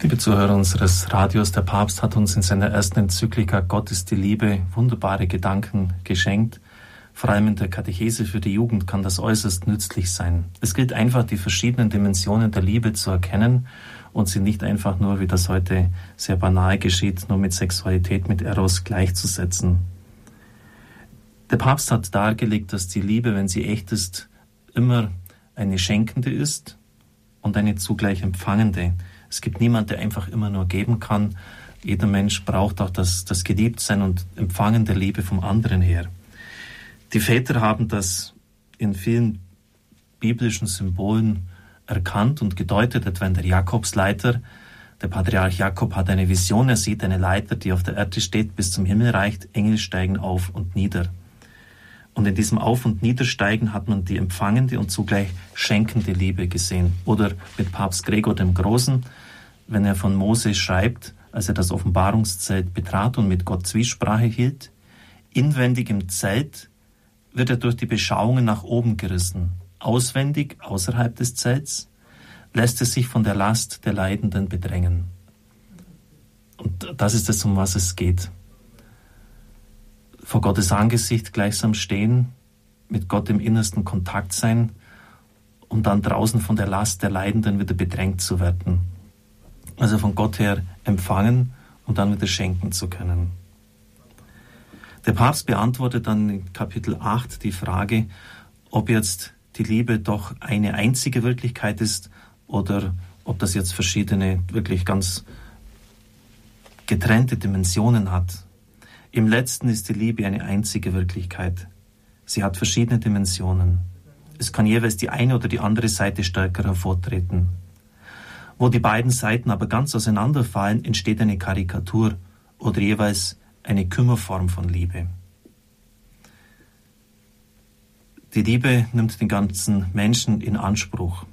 Liebe Zuhörer unseres Radios, der Papst hat uns in seiner ersten Enzyklika Gott ist die Liebe wunderbare Gedanken geschenkt. Vor allem in der Katechese für die Jugend kann das äußerst nützlich sein. Es gilt einfach, die verschiedenen Dimensionen der Liebe zu erkennen und sie nicht einfach nur, wie das heute sehr banal geschieht, nur mit Sexualität, mit Eros gleichzusetzen. Der Papst hat dargelegt, dass die Liebe, wenn sie echt ist, immer eine schenkende ist und eine zugleich empfangende. Es gibt niemand, der einfach immer nur geben kann. Jeder Mensch braucht auch das, das Geliebtsein und Empfangen der Liebe vom anderen her. Die Väter haben das in vielen biblischen Symbolen erkannt und gedeutet, etwa in der Jakobsleiter. Der Patriarch Jakob hat eine Vision, er sieht eine Leiter, die auf der Erde steht, bis zum Himmel reicht, Engel steigen auf und nieder. Und in diesem Auf- und Niedersteigen hat man die empfangende und zugleich schenkende Liebe gesehen. Oder mit Papst Gregor dem Großen, wenn er von Mose schreibt, als er das Offenbarungszelt betrat und mit Gott Zwiesprache hielt, inwendig im Zelt wird er durch die Beschauungen nach oben gerissen, auswendig außerhalb des Zelts lässt er sich von der Last der Leidenden bedrängen. Und das ist es, um was es geht vor Gottes Angesicht gleichsam stehen, mit Gott im innersten Kontakt sein, um dann draußen von der Last der Leidenden wieder bedrängt zu werden. Also von Gott her empfangen und dann wieder schenken zu können. Der Papst beantwortet dann in Kapitel 8 die Frage, ob jetzt die Liebe doch eine einzige Wirklichkeit ist oder ob das jetzt verschiedene, wirklich ganz getrennte Dimensionen hat. Im letzten ist die Liebe eine einzige Wirklichkeit. Sie hat verschiedene Dimensionen. Es kann jeweils die eine oder die andere Seite stärker hervortreten. Wo die beiden Seiten aber ganz auseinanderfallen, entsteht eine Karikatur oder jeweils eine Kümmerform von Liebe. Die Liebe nimmt den ganzen Menschen in Anspruch.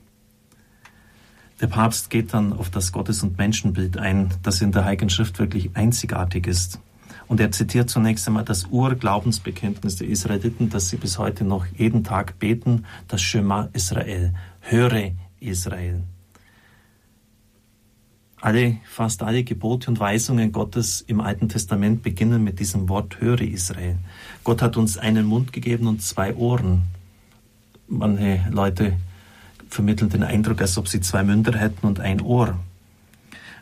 Der Papst geht dann auf das Gottes- und Menschenbild ein, das in der Heiligen Schrift wirklich einzigartig ist. Und er zitiert zunächst einmal das Urglaubensbekenntnis der Israeliten, das sie bis heute noch jeden Tag beten, das Shema Israel. Höre Israel. Alle, fast alle Gebote und Weisungen Gottes im Alten Testament beginnen mit diesem Wort Höre Israel. Gott hat uns einen Mund gegeben und zwei Ohren. Manche Leute vermitteln den Eindruck, als ob sie zwei Münder hätten und ein Ohr.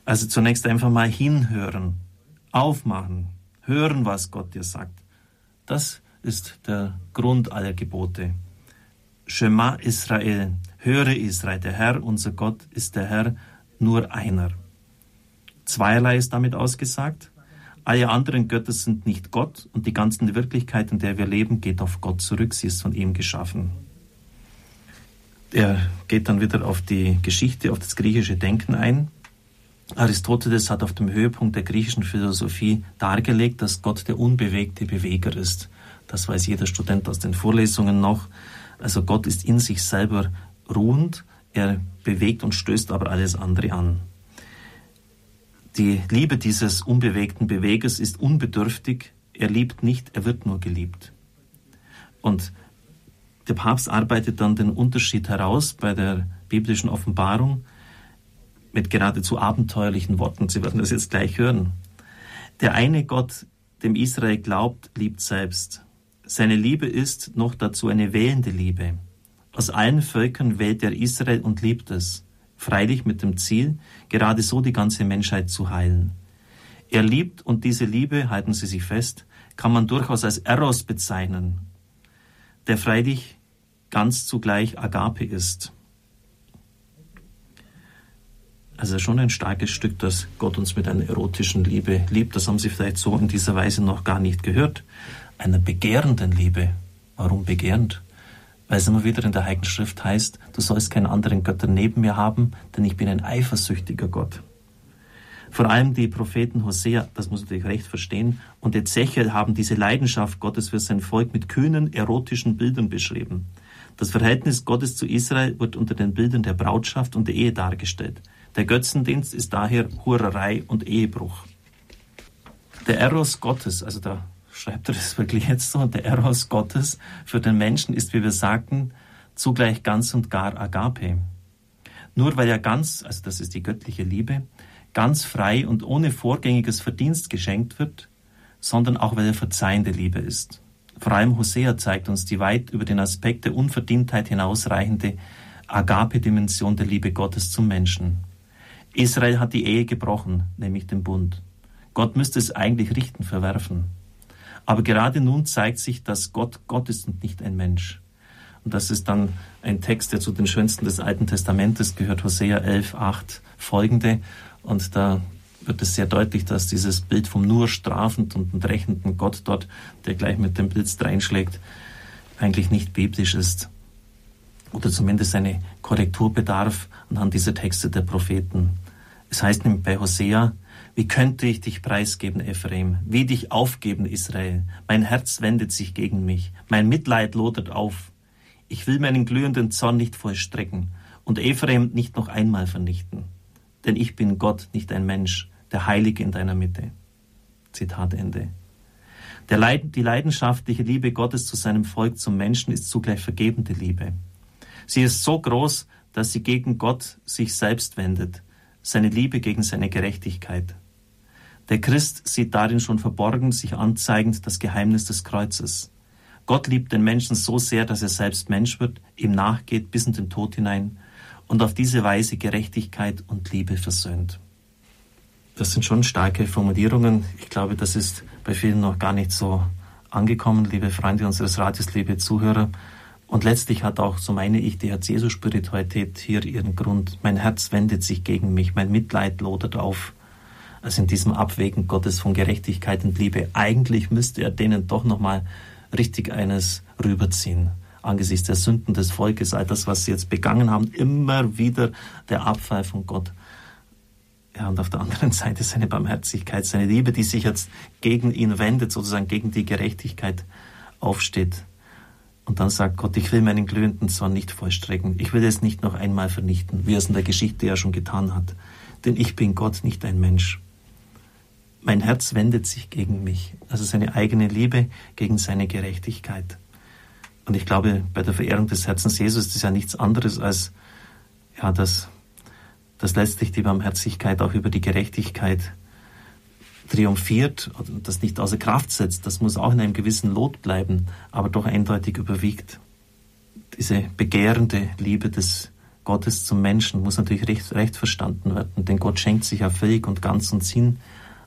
Also zunächst einfach mal hinhören, aufmachen, hören, was Gott dir sagt. Das ist der Grund aller Gebote. Shema Israel, höre Israel, der Herr, unser Gott, ist der Herr, nur einer. Zweierlei ist damit ausgesagt. Alle anderen Götter sind nicht Gott und die ganze Wirklichkeit, in der wir leben, geht auf Gott zurück. Sie ist von ihm geschaffen. Er geht dann wieder auf die Geschichte, auf das griechische Denken ein. Aristoteles hat auf dem Höhepunkt der griechischen Philosophie dargelegt, dass Gott der unbewegte Beweger ist. Das weiß jeder Student aus den Vorlesungen noch. Also Gott ist in sich selber ruhend, er bewegt und stößt aber alles andere an. Die Liebe dieses unbewegten Bewegers ist unbedürftig, er liebt nicht, er wird nur geliebt. Und der Papst arbeitet dann den Unterschied heraus bei der biblischen Offenbarung mit geradezu abenteuerlichen Worten. Sie werden das jetzt gleich hören. Der eine Gott, dem Israel glaubt, liebt selbst. Seine Liebe ist noch dazu eine wählende Liebe. Aus allen Völkern wählt er Israel und liebt es, freilich mit dem Ziel, gerade so die ganze Menschheit zu heilen. Er liebt und diese Liebe, halten Sie sich fest, kann man durchaus als Eros bezeichnen, der freilich ganz zugleich Agape ist. Also schon ein starkes Stück, dass Gott uns mit einer erotischen Liebe liebt. Das haben Sie vielleicht so in dieser Weise noch gar nicht gehört. Einer begehrenden Liebe. Warum begehrend? Weil es immer wieder in der Heiligen Schrift heißt, du sollst keinen anderen Götter neben mir haben, denn ich bin ein eifersüchtiger Gott. Vor allem die Propheten Hosea, das muss natürlich recht verstehen, und Ezechiel haben diese Leidenschaft Gottes für sein Volk mit kühnen, erotischen Bildern beschrieben. Das Verhältnis Gottes zu Israel wird unter den Bildern der Brautschaft und der Ehe dargestellt. Der Götzendienst ist daher Hurerei und Ehebruch. Der Eros Gottes, also da schreibt er das wirklich jetzt so, der Eros Gottes für den Menschen ist, wie wir sagten, zugleich ganz und gar Agape. Nur weil er ganz, also das ist die göttliche Liebe, ganz frei und ohne vorgängiges Verdienst geschenkt wird, sondern auch weil er verzeihende Liebe ist. Vor allem Hosea zeigt uns die weit über den Aspekt der Unverdientheit hinausreichende Agape-Dimension der Liebe Gottes zum Menschen. Israel hat die Ehe gebrochen, nämlich den Bund. Gott müsste es eigentlich richten, verwerfen. Aber gerade nun zeigt sich, dass Gott Gott ist und nicht ein Mensch. Und das ist dann ein Text, der zu den schönsten des Alten Testamentes gehört, Hosea 11, 8 folgende. Und da wird es sehr deutlich, dass dieses Bild vom nur strafend und rächenden Gott dort, der gleich mit dem Blitz reinschlägt, eigentlich nicht biblisch ist. Oder zumindest eine Korrektur bedarf anhand dieser Texte der Propheten. Es heißt nämlich bei Hosea, wie könnte ich dich preisgeben, Ephraim? Wie dich aufgeben, Israel? Mein Herz wendet sich gegen mich. Mein Mitleid lodert auf. Ich will meinen glühenden Zorn nicht vollstrecken und Ephraim nicht noch einmal vernichten. Denn ich bin Gott, nicht ein Mensch, der Heilige in deiner Mitte. Zitat Ende. Leid, die leidenschaftliche Liebe Gottes zu seinem Volk, zum Menschen, ist zugleich vergebende Liebe. Sie ist so groß, dass sie gegen Gott sich selbst wendet, seine Liebe gegen seine Gerechtigkeit. Der Christ sieht darin schon verborgen, sich anzeigend, das Geheimnis des Kreuzes. Gott liebt den Menschen so sehr, dass er selbst Mensch wird, ihm nachgeht bis in den Tod hinein und auf diese Weise Gerechtigkeit und Liebe versöhnt. Das sind schon starke Formulierungen. Ich glaube, das ist bei vielen noch gar nicht so angekommen, liebe Freunde unseres Rates, liebe Zuhörer. Und letztlich hat auch, so meine ich, die Herz-Jesu-Spiritualität hier ihren Grund. Mein Herz wendet sich gegen mich, mein Mitleid lodert auf. Also in diesem Abwägen Gottes von Gerechtigkeit und Liebe. Eigentlich müsste er denen doch nochmal richtig eines rüberziehen. Angesichts der Sünden des Volkes, all das, was sie jetzt begangen haben, immer wieder der Abfall von Gott. Ja, und auf der anderen Seite seine Barmherzigkeit, seine Liebe, die sich jetzt gegen ihn wendet, sozusagen gegen die Gerechtigkeit aufsteht. Und dann sagt Gott, ich will meinen glühenden Zorn nicht vollstrecken. Ich will es nicht noch einmal vernichten, wie er es in der Geschichte ja schon getan hat. Denn ich bin Gott, nicht ein Mensch mein Herz wendet sich gegen mich, also seine eigene Liebe gegen seine Gerechtigkeit. Und ich glaube, bei der Verehrung des Herzens Jesus ist es ja nichts anderes als, ja, dass, dass letztlich die Barmherzigkeit auch über die Gerechtigkeit triumphiert und das nicht außer Kraft setzt. Das muss auch in einem gewissen Lot bleiben, aber doch eindeutig überwiegt. Diese begehrende Liebe des Gottes zum Menschen muss natürlich recht, recht verstanden werden, denn Gott schenkt sich ja völlig und ganz und Sinn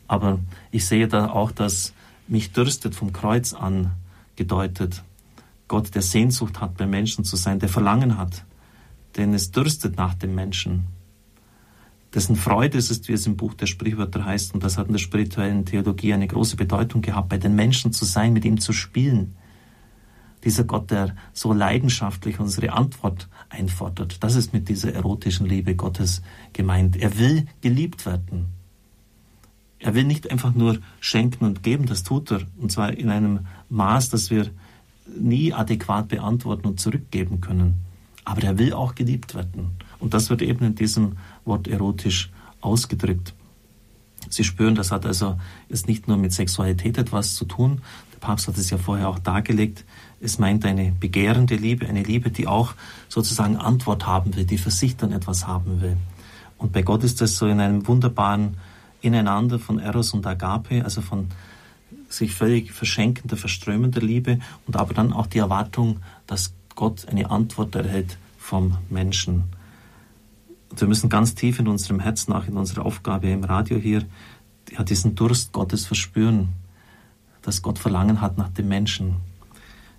aber ich sehe da auch, dass mich dürstet vom Kreuz an gedeutet. Gott, der Sehnsucht hat, bei Menschen zu sein, der Verlangen hat, denn es dürstet nach dem Menschen. Dessen Freude ist es, wie es im Buch der Sprichwörter heißt, und das hat in der spirituellen Theologie eine große Bedeutung gehabt, bei den Menschen zu sein, mit ihm zu spielen. Dieser Gott, der so leidenschaftlich unsere Antwort einfordert, das ist mit dieser erotischen Liebe Gottes gemeint. Er will geliebt werden. Er will nicht einfach nur schenken und geben, das tut er. Und zwar in einem Maß, das wir nie adäquat beantworten und zurückgeben können. Aber er will auch geliebt werden. Und das wird eben in diesem Wort erotisch ausgedrückt. Sie spüren, das hat also jetzt nicht nur mit Sexualität etwas zu tun. Der Papst hat es ja vorher auch dargelegt. Es meint eine begehrende Liebe, eine Liebe, die auch sozusagen Antwort haben will, die für sich dann etwas haben will. Und bei Gott ist das so in einem wunderbaren ineinander von Eros und Agape, also von sich völlig verschenkender, verströmender Liebe und aber dann auch die Erwartung, dass Gott eine Antwort erhält vom Menschen. Und wir müssen ganz tief in unserem Herzen, auch in unserer Aufgabe im Radio hier, ja, diesen Durst Gottes verspüren, dass Gott Verlangen hat nach dem Menschen.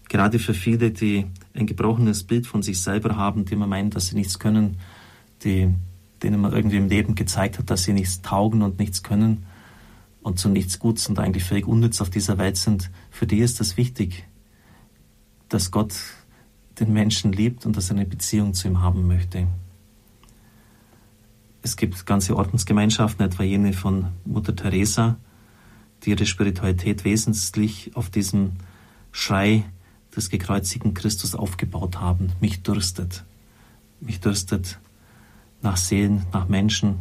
Gerade für viele, die ein gebrochenes Bild von sich selber haben, die immer meinen, dass sie nichts können, die denen man irgendwie im Leben gezeigt hat, dass sie nichts taugen und nichts können und zu nichts gut sind, eigentlich völlig unnütz auf dieser Welt sind, für die ist das wichtig, dass Gott den Menschen liebt und dass er eine Beziehung zu ihm haben möchte. Es gibt ganze Ordensgemeinschaften, etwa jene von Mutter Teresa, die ihre Spiritualität wesentlich auf diesem Schrei des gekreuzigten Christus aufgebaut haben. Mich dürstet. Mich dürstet nach Seelen, nach Menschen.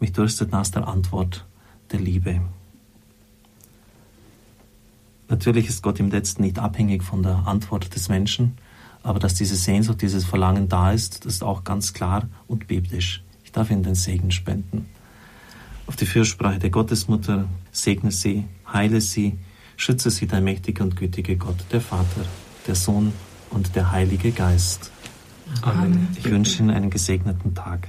Mich dürstet nach der Antwort der Liebe. Natürlich ist Gott im Letzten nicht abhängig von der Antwort des Menschen, Aber dass diese Sehnsucht, dieses Verlangen da ist, das ist auch ganz klar und biblisch. Darf Ihnen den Segen spenden. Auf die Fürsprache der Gottesmutter segne sie, heile sie, schütze sie der mächtige und gütige Gott, der Vater, der Sohn und der Heilige Geist. Amen. Ich wünsche Ihnen einen gesegneten Tag.